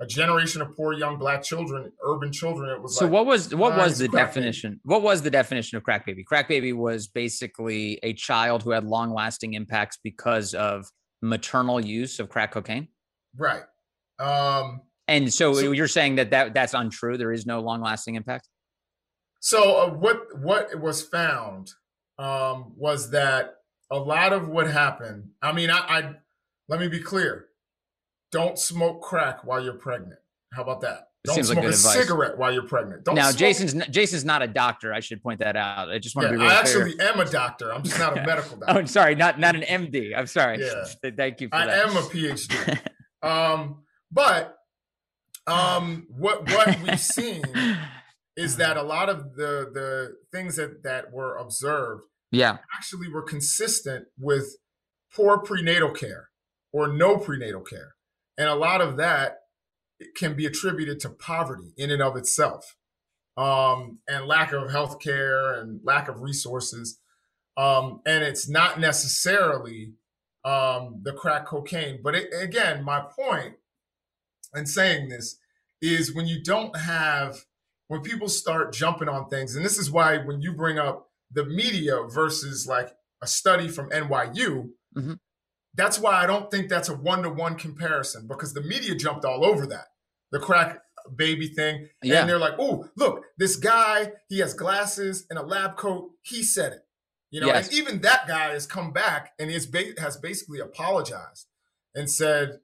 a generation of poor young black children, urban children. It was so. Like, what was what was the definition? Baby. What was the definition of crack baby? Crack baby was basically a child who had long lasting impacts because of maternal use of crack cocaine. Right. Um, and so, so you're saying that, that that's untrue. There is no long lasting impact. So uh, what what was found um, was that a lot of what happened. I mean, I, I let me be clear don't smoke crack while you're pregnant. How about that? Don't Seems smoke like a advice. cigarette while you're pregnant. Don't now, smoke. Jason's Jason's not a doctor. I should point that out. I just want yeah, to be. Really I actually clear. am a doctor. I'm just not a medical doctor. oh, I'm sorry, not not an MD. I'm sorry. Yeah. Thank you. I that. am a PhD. um, but um, what what we've seen is that a lot of the the things that that were observed, yeah, actually were consistent with poor prenatal care or no prenatal care. And a lot of that can be attributed to poverty in and of itself um, and lack of health care and lack of resources. Um, and it's not necessarily um, the crack cocaine. But it, again, my point in saying this is when you don't have, when people start jumping on things, and this is why when you bring up the media versus like a study from NYU, mm-hmm. That's why I don't think that's a one to one comparison because the media jumped all over that. The crack baby thing. Yeah. And they're like, oh, look, this guy, he has glasses and a lab coat. He said it. You know, yes. and even that guy has come back and is ba- has basically apologized and said,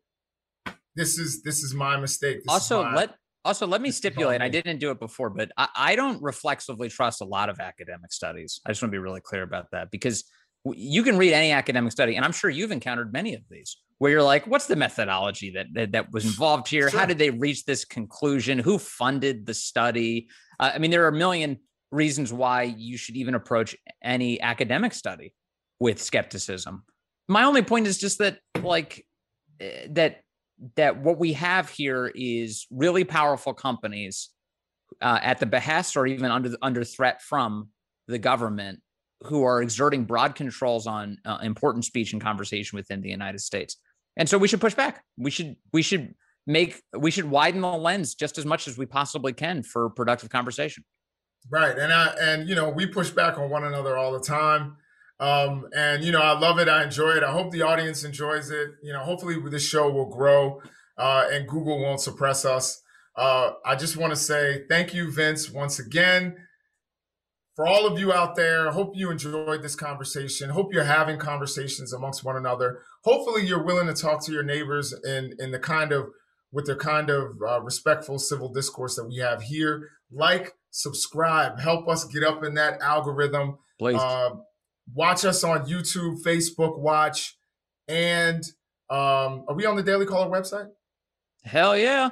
"This is this is my mistake." This also, my, let also let me stipulate. I didn't do it before, but I, I don't reflexively trust a lot of academic studies. I just want to be really clear about that because you can read any academic study, and I'm sure you've encountered many of these where you're like, what's the methodology that that, that was involved here? Sure. How did they reach this conclusion? Who funded the study? Uh, I mean, there are a million reasons why you should even approach any academic study with skepticism. My only point is just that like eh, that that what we have here is really powerful companies uh, at the behest or even under under threat from the government who are exerting broad controls on uh, important speech and conversation within the United States. And so we should push back. We should we should make we should widen the lens just as much as we possibly can for productive conversation. Right. And I and you know, we push back on one another all the time. Um, and you know, I love it. I enjoy it. I hope the audience enjoys it. You know, hopefully this show will grow uh, and Google won't suppress us. Uh, I just want to say thank you, Vince, once again. For all of you out there, hope you enjoyed this conversation. Hope you're having conversations amongst one another. Hopefully, you're willing to talk to your neighbors in in the kind of with the kind of uh, respectful civil discourse that we have here. Like, subscribe, help us get up in that algorithm. Please. Uh, watch us on YouTube, Facebook Watch, and um, are we on the Daily Caller website? Hell yeah.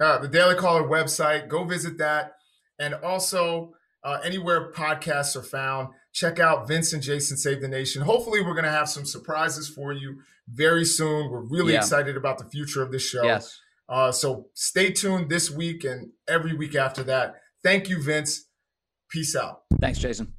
Uh, the Daily Caller website. Go visit that. And also, uh, anywhere podcasts are found, check out Vince and Jason Save the Nation. Hopefully, we're going to have some surprises for you very soon. We're really yeah. excited about the future of this show. Yes. Uh, so stay tuned this week and every week after that. Thank you, Vince. Peace out. Thanks, Jason.